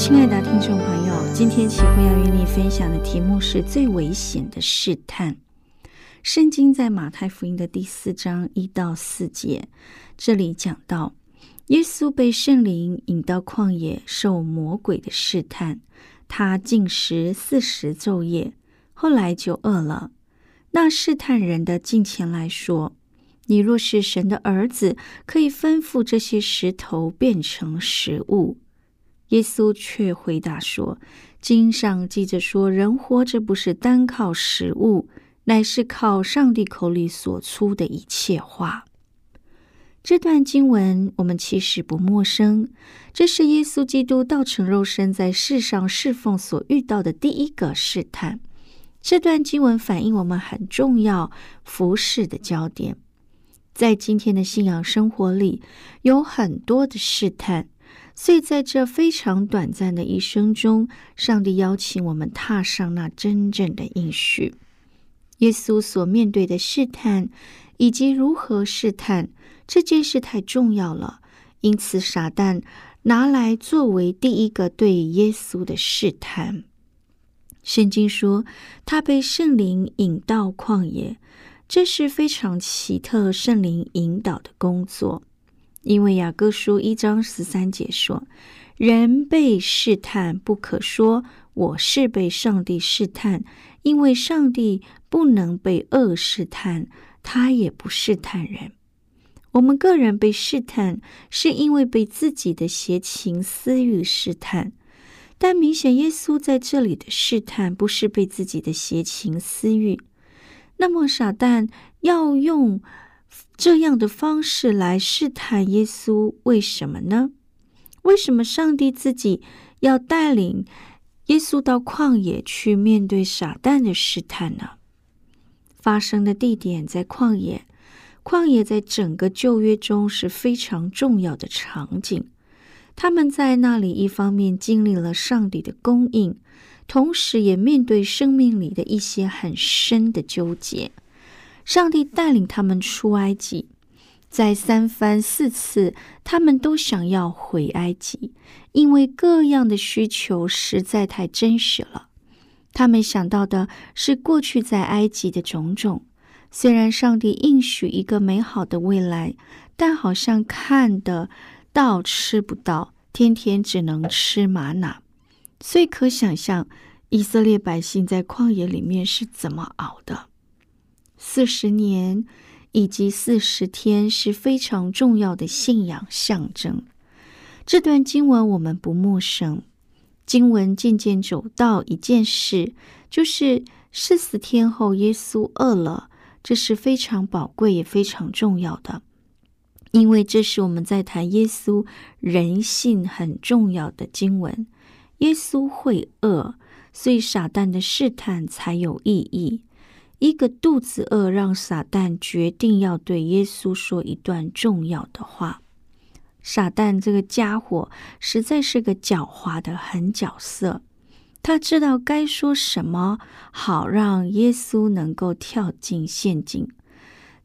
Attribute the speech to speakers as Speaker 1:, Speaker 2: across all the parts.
Speaker 1: 亲爱的听众朋友，今天启慧要与你分享的题目是最危险的试探。圣经在马太福音的第四章一到四节，这里讲到耶稣被圣灵引到旷野受魔鬼的试探，他进食四十昼夜，后来就饿了。那试探人的近前来说：“你若是神的儿子，可以吩咐这些石头变成食物。”耶稣却回答说：“经上记着说，人活着不是单靠食物，乃是靠上帝口里所出的一切话。”这段经文我们其实不陌生，这是耶稣基督道成肉身在世上侍奉所遇到的第一个试探。这段经文反映我们很重要服侍的焦点，在今天的信仰生活里，有很多的试探。所以，在这非常短暂的一生中，上帝邀请我们踏上那真正的应许。耶稣所面对的试探，以及如何试探这件事太重要了，因此撒旦拿来作为第一个对耶稣的试探。圣经说，他被圣灵引到旷野，这是非常奇特圣灵引导的工作。因为雅各书一章十三节说：“人被试探，不可说我是被上帝试探，因为上帝不能被恶试探，他也不试探人。我们个人被试探，是因为被自己的邪情私欲试探。但明显，耶稣在这里的试探，不是被自己的邪情私欲。那么，傻蛋要用。”这样的方式来试探耶稣，为什么呢？为什么上帝自己要带领耶稣到旷野去面对撒旦的试探呢？发生的地点在旷野，旷野在整个旧约中是非常重要的场景。他们在那里一方面经历了上帝的供应，同时也面对生命里的一些很深的纠结。上帝带领他们出埃及，在三番四次，他们都想要回埃及，因为各样的需求实在太真实了。他们想到的是过去在埃及的种种。虽然上帝应许一个美好的未来，但好像看得到吃不到，天天只能吃玛瑙。所以可想象，以色列百姓在旷野里面是怎么熬的。四十年以及四十天是非常重要的信仰象征。这段经文我们不陌生。经文渐渐走到一件事，就是四十天后耶稣饿了，这是非常宝贵也非常重要的，因为这是我们在谈耶稣人性很重要的经文。耶稣会饿，所以撒旦的试探才有意义。一个肚子饿，让撒旦决定要对耶稣说一段重要的话。撒旦这个家伙实在是个狡猾的狠角色，他知道该说什么好让耶稣能够跳进陷阱。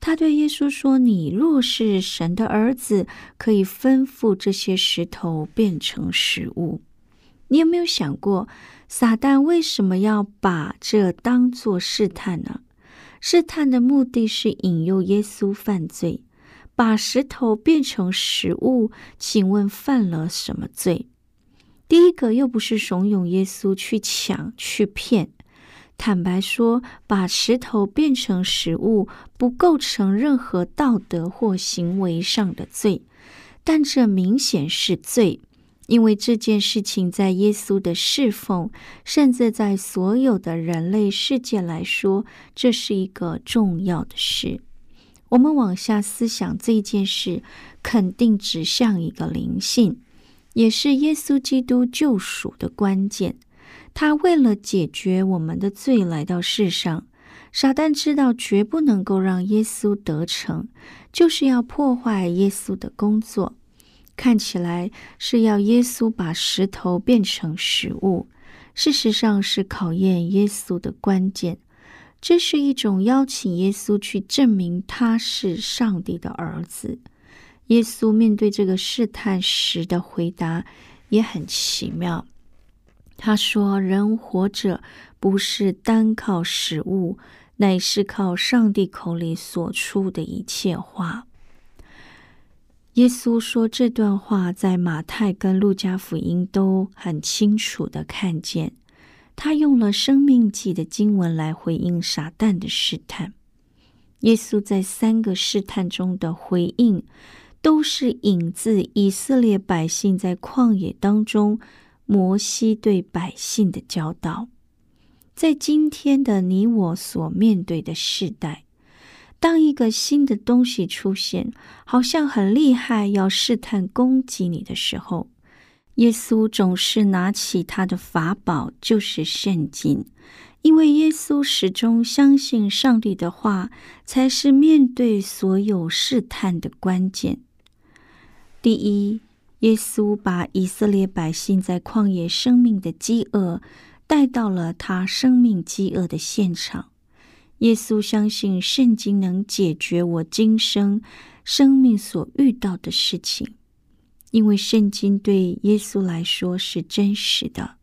Speaker 1: 他对耶稣说：“你若是神的儿子，可以吩咐这些石头变成食物。”你有没有想过，撒旦为什么要把这当作试探呢？试探的目的是引诱耶稣犯罪，把石头变成食物，请问犯了什么罪？第一个又不是怂恿耶稣去抢去骗。坦白说，把石头变成食物不构成任何道德或行为上的罪，但这明显是罪，因为这件事情在耶稣的侍奉，甚至在所有的人类世界来说，这是一个重要的事。我们往下思想这件事，肯定指向一个灵性，也是耶稣基督救赎的关键。他为了解决我们的罪来到世上，撒旦知道绝不能够让耶稣得逞，就是要破坏耶稣的工作。看起来是要耶稣把石头变成食物，事实上是考验耶稣的关键。这是一种邀请耶稣去证明他是上帝的儿子。耶稣面对这个试探时的回答也很奇妙。他说：“人活着不是单靠食物，乃是靠上帝口里所出的一切话。”耶稣说这段话，在马太跟路加福音都很清楚的看见。他用了生命记的经文来回应撒旦的试探。耶稣在三个试探中的回应，都是引自以色列百姓在旷野当中。摩西对百姓的教导，在今天的你我所面对的时代，当一个新的东西出现，好像很厉害，要试探攻击你的时候，耶稣总是拿起他的法宝，就是圣经，因为耶稣始终相信上帝的话，才是面对所有试探的关键。第一。耶稣把以色列百姓在旷野生命的饥饿带到了他生命饥饿的现场。耶稣相信圣经能解决我今生生命所遇到的事情，因为圣经对耶稣来说是真实的。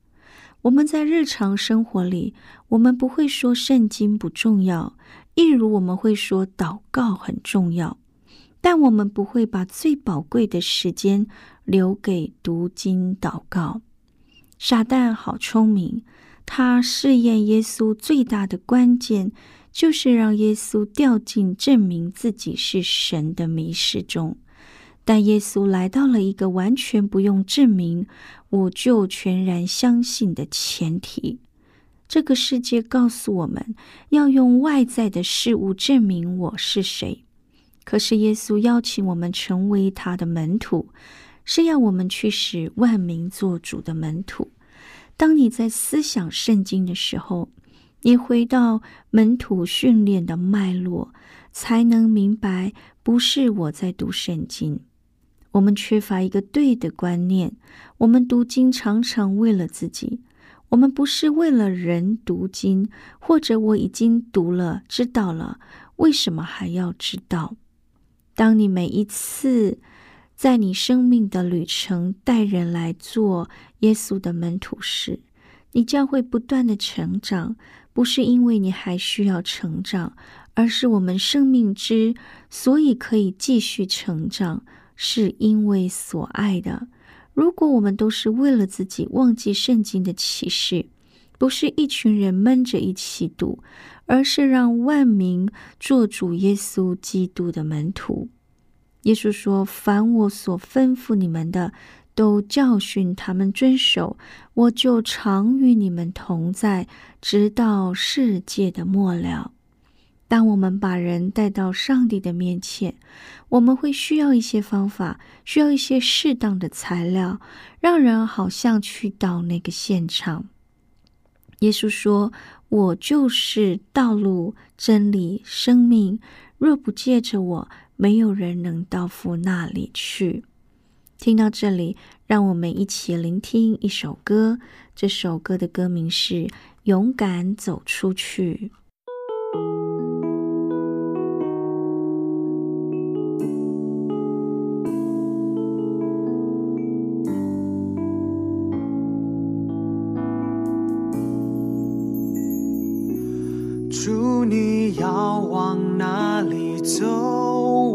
Speaker 1: 我们在日常生活里，我们不会说圣经不重要，一如我们会说祷告很重要。但我们不会把最宝贵的时间留给读经祷告。撒旦好聪明，他试验耶稣最大的关键，就是让耶稣掉进证明自己是神的迷失中。但耶稣来到了一个完全不用证明，我就全然相信的前提。这个世界告诉我们要用外在的事物证明我是谁。可是耶稣邀请我们成为他的门徒，是要我们去使万民做主的门徒。当你在思想圣经的时候，你回到门徒训练的脉络，才能明白，不是我在读圣经。我们缺乏一个对的观念，我们读经常常为了自己，我们不是为了人读经，或者我已经读了知道了，为什么还要知道？当你每一次在你生命的旅程带人来做耶稣的门徒时，你将会不断的成长。不是因为你还需要成长，而是我们生命之所以可以继续成长，是因为所爱的。如果我们都是为了自己，忘记圣经的启示，不是一群人闷着一起读。而是让万民做主耶稣基督的门徒。耶稣说：“凡我所吩咐你们的，都教训他们遵守，我就常与你们同在，直到世界的末了。”当我们把人带到上帝的面前，我们会需要一些方法，需要一些适当的材料，让人好像去到那个现场。耶稣说。我就是道路、真理、生命。若不借着我，没有人能到父那里去。听到这里，让我们一起聆听一首歌。这首歌的歌名是《勇敢走出去》。
Speaker 2: 祝，你要往哪里走？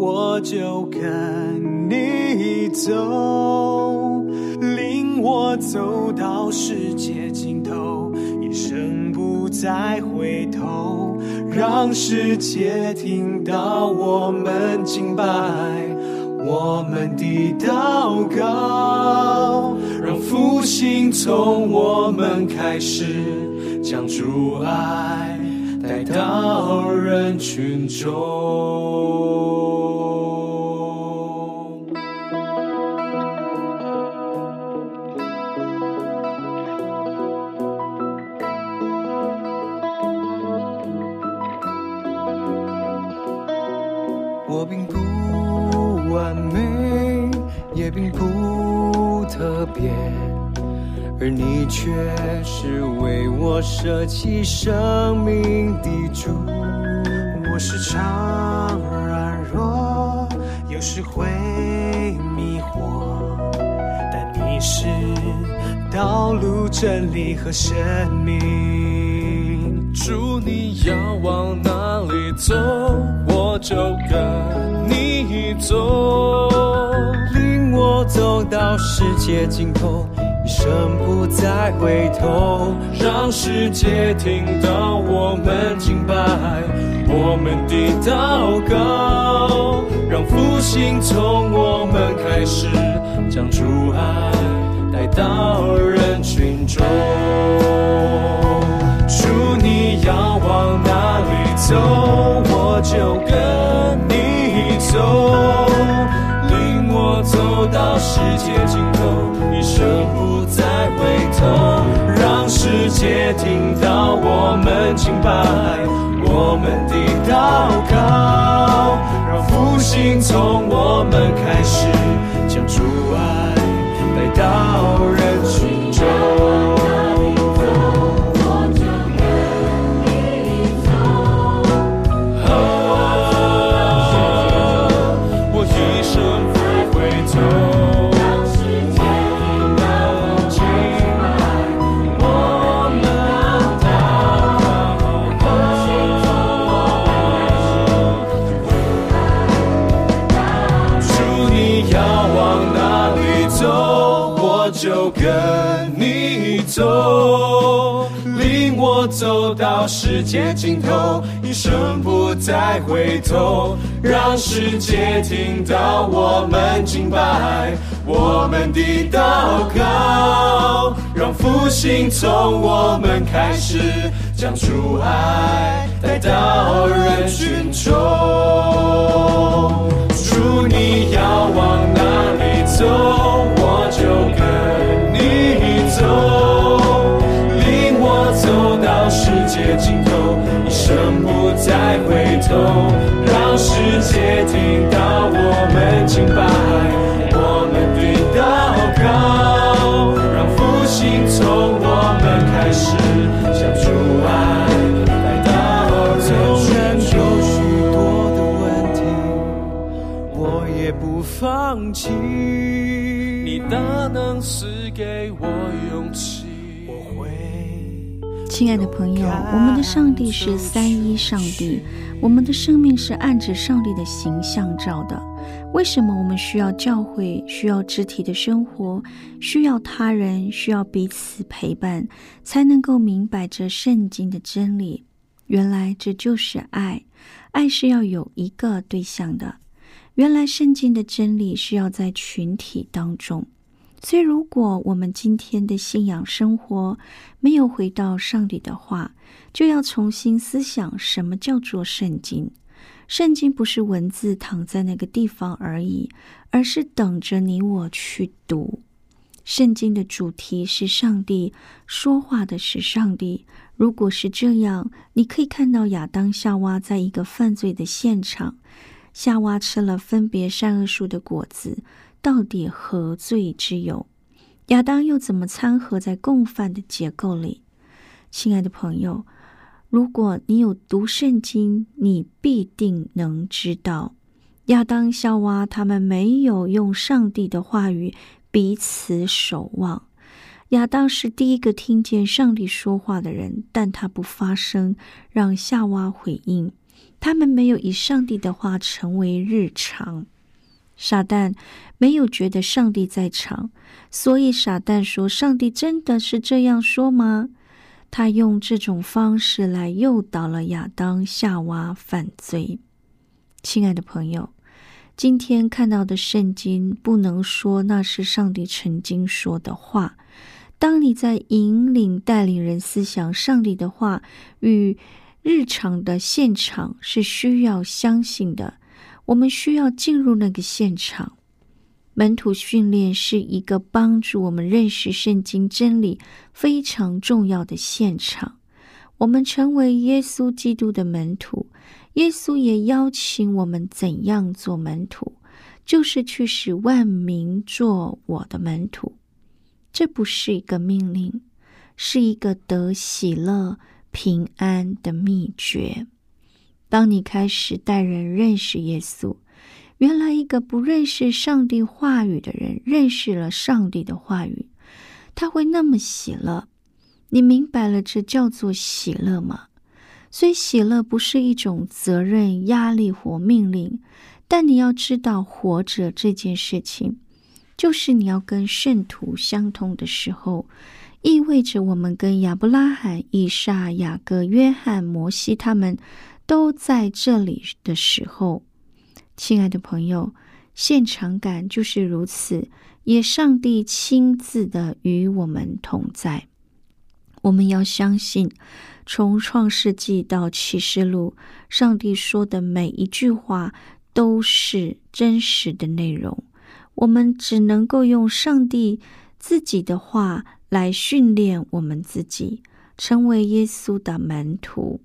Speaker 2: 我就跟你走，领我走到世界尽头，一生不再回头，让世界听到我们敬拜，我们的祷告，让复兴从我们开始，将主爱。带到人群中。而你却是为我舍弃生命的主。我时常软弱，有时会迷惑，但你是道路、真理和生命。主，你要往哪里走，我就跟你走，领我走到世界尽头。一生不再回头，让世界听到我们敬拜，我们的祷告，让复兴从我们开始，将主爱带到人群中。主，你要往哪里走，我就跟你我们敬拜，我们的祷告，让复兴从我们开始，将主爱我走到世界尽头，一生不再回头，让世界听到我们敬拜，我们的祷告，让复兴从我们开始，将主爱带到人群中。主，你要往哪里走，我就跟生不再回头，让世界听到我们敬拜，我们的祷告，让复兴从我们开始，向主爱来到纵然有许多的问题，我也不放弃。你大能赐给我勇气。
Speaker 1: 亲爱的朋友，我们的上帝是三一上帝，我们的生命是按着上帝的形象造的。为什么我们需要教会，需要肢体的生活，需要他人，需要彼此陪伴，才能够明白这圣经的真理？原来这就是爱，爱是要有一个对象的。原来圣经的真理是要在群体当中。所以，如果我们今天的信仰生活没有回到上帝的话，就要重新思想什么叫做圣经。圣经不是文字躺在那个地方而已，而是等着你我去读。圣经的主题是上帝说话的是上帝。如果是这样，你可以看到亚当夏娃在一个犯罪的现场，夏娃吃了分别善恶树的果子。到底何罪之有？亚当又怎么掺和在共犯的结构里？亲爱的朋友，如果你有读圣经，你必定能知道，亚当、夏娃他们没有用上帝的话语彼此守望。亚当是第一个听见上帝说话的人，但他不发声，让夏娃回应。他们没有以上帝的话成为日常。撒旦没有觉得上帝在场，所以撒旦说：“上帝真的是这样说吗？”他用这种方式来诱导了亚当、夏娃犯罪。亲爱的朋友，今天看到的圣经不能说那是上帝曾经说的话。当你在引领、带领人思想上帝的话与日常的现场，是需要相信的。我们需要进入那个现场。门徒训练是一个帮助我们认识圣经真理非常重要的现场。我们成为耶稣基督的门徒，耶稣也邀请我们怎样做门徒，就是去使万民做我的门徒。这不是一个命令，是一个得喜乐、平安的秘诀。当你开始带人认识耶稣，原来一个不认识上帝话语的人认识了上帝的话语，他会那么喜乐。你明白了这叫做喜乐吗？所以喜乐不是一种责任、压力或命令，但你要知道，活着这件事情，就是你要跟圣徒相通的时候，意味着我们跟亚伯拉罕、以撒、雅各、约翰、摩西他们。都在这里的时候，亲爱的朋友，现场感就是如此。也上帝亲自的与我们同在。我们要相信，从创世纪到启示录，上帝说的每一句话都是真实的内容。我们只能够用上帝自己的话来训练我们自己，成为耶稣的门徒。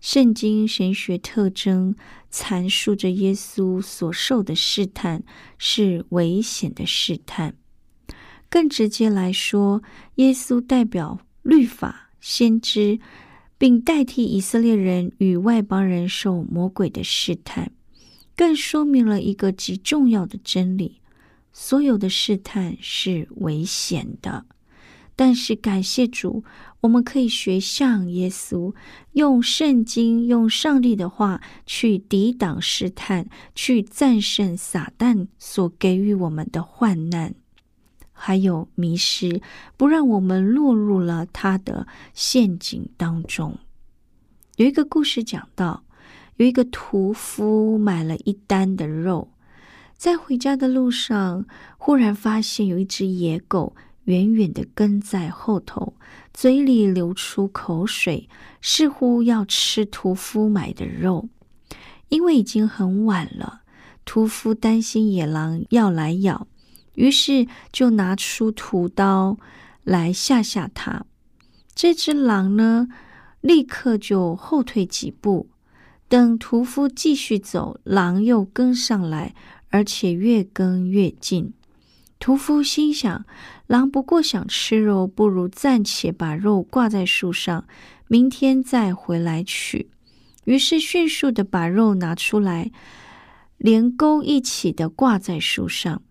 Speaker 1: 圣经神学特征阐述着耶稣所受的试探是危险的试探。更直接来说，耶稣代表律法、先知，并代替以色列人与外邦人受魔鬼的试探，更说明了一个极重要的真理：所有的试探是危险的。但是感谢主，我们可以学像耶稣，用圣经、用上帝的话去抵挡试探，去战胜撒旦所给予我们的患难，还有迷失，不让我们落入了他的陷阱当中。有一个故事讲到，有一个屠夫买了一担的肉，在回家的路上，忽然发现有一只野狗。远远的跟在后头，嘴里流出口水，似乎要吃屠夫买的肉。因为已经很晚了，屠夫担心野狼要来咬，于是就拿出屠刀来吓吓他。这只狼呢，立刻就后退几步。等屠夫继续走，狼又跟上来，而且越跟越近。屠夫心想。狼不过想吃肉，不如暂且把肉挂在树上，明天再回来取。于是迅速的把肉拿出来，连钩一起的挂在树上。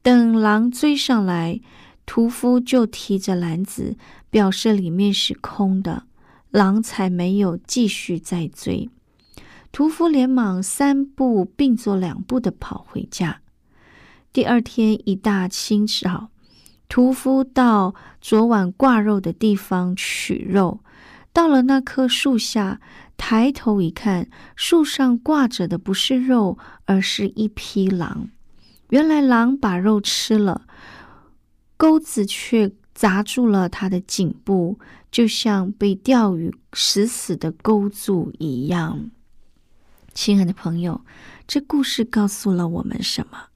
Speaker 1: 等狼追上来，屠夫就提着篮子，表示里面是空的，狼才没有继续再追。屠夫连忙三步并作两步的跑回家。第二天一大清早。屠夫到昨晚挂肉的地方取肉，到了那棵树下，抬头一看，树上挂着的不是肉，而是一匹狼。原来狼把肉吃了，钩子却砸住了它的颈部，就像被钓鱼死死的勾住一样。亲爱的朋友，这故事告诉了我们什么？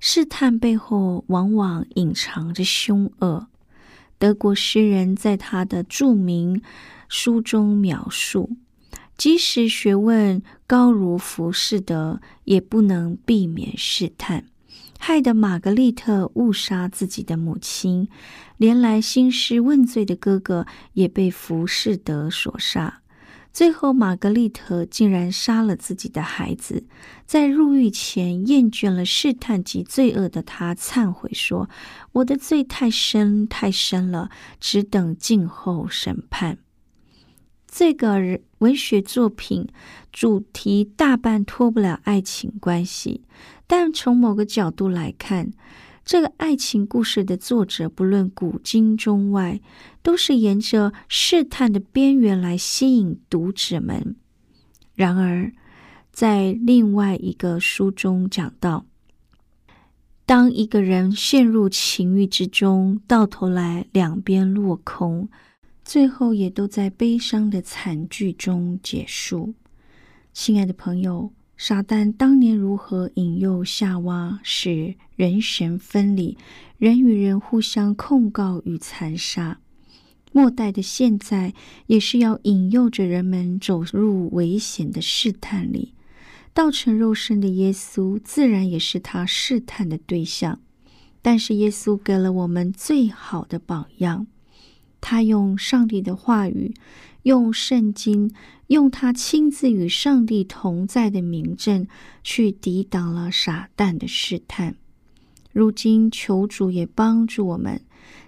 Speaker 1: 试探背后往往隐藏着凶恶。德国诗人在他的著名书中描述：即使学问高如浮士德，也不能避免试探，害得玛格丽特误杀自己的母亲，连来兴师问罪的哥哥也被浮士德所杀。最后，玛格丽特竟然杀了自己的孩子。在入狱前，厌倦了试探及罪恶的他，忏悔说：“我的罪太深太深了，只等静候审判。”这个文学作品主题大半脱不了爱情关系，但从某个角度来看，这个爱情故事的作者，不论古今中外，都是沿着试探的边缘来吸引读者们。然而，在另外一个书中讲到，当一个人陷入情欲之中，到头来两边落空，最后也都在悲伤的惨剧中结束。亲爱的朋友。撒旦当年如何引诱夏娃，使人神分离，人与人互相控告与残杀？末代的现在，也是要引诱着人们走入危险的试探里。道成肉身的耶稣，自然也是他试探的对象。但是耶稣给了我们最好的榜样，他用上帝的话语。用圣经，用他亲自与上帝同在的名证，去抵挡了撒旦的试探。如今求主也帮助我们，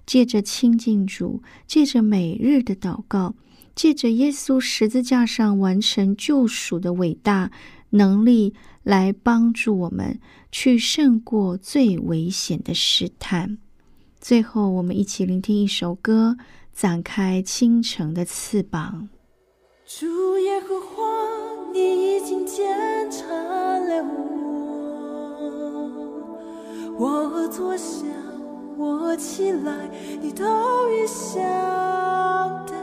Speaker 1: 借着亲近主，借着每日的祷告，借着耶稣十字架上完成救赎的伟大能力，来帮助我们去胜过最危险的试探。最后，我们一起聆听一首歌。展开清晨的翅膀。
Speaker 3: 主耶和华，你已经检查了我，我坐下，我起来，你都已晓得。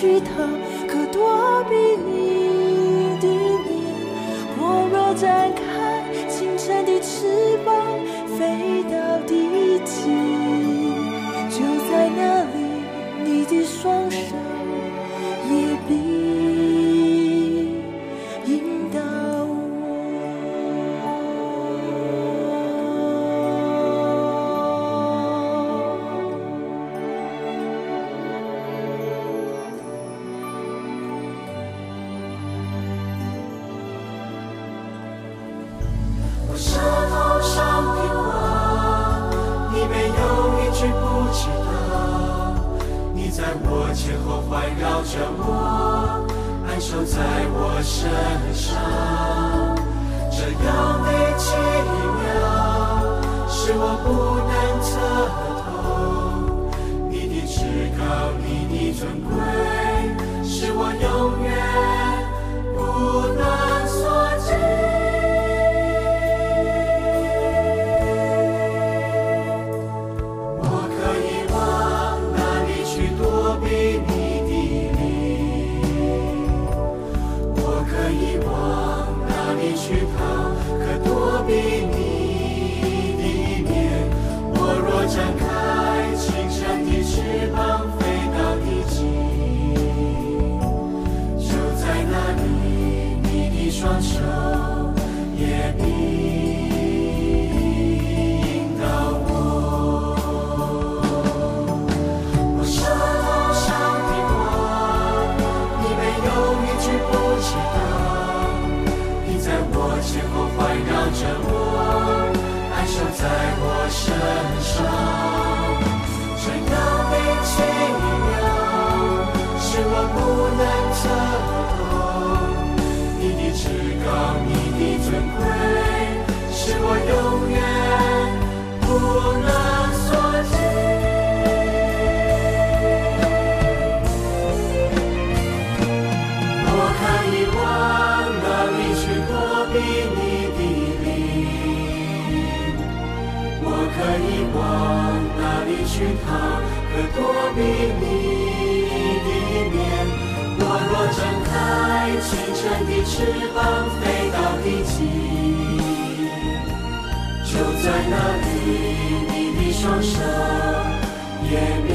Speaker 3: 去他可躲避你。可躲避你的面？我若展开清晨的翅膀，飞到地极，就在那里，你的双手也必。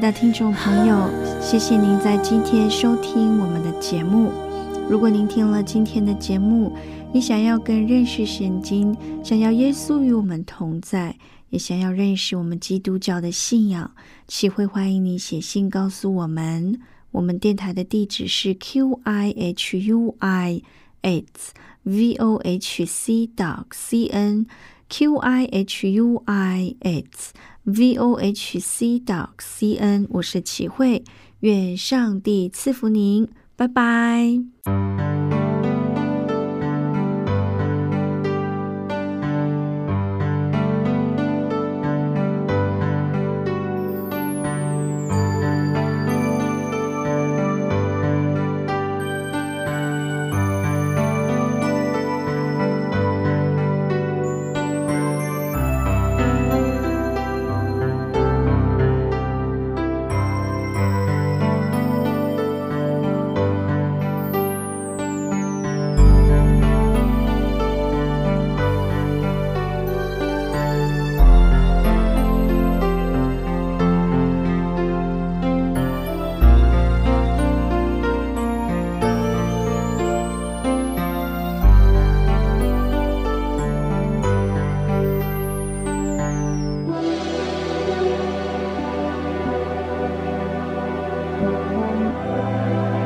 Speaker 1: 的听众朋友，谢谢您在今天收听我们的节目。如果您听了今天的节目，你想要更认识圣经，想要耶稣与我们同在，也想要认识我们基督教的信仰，启会欢迎你写信告诉我们。我们电台的地址是 q i h u i h v o h c dot c n q i h u i h vohc dot cn，我是齐慧，愿上帝赐福您，拜拜。Música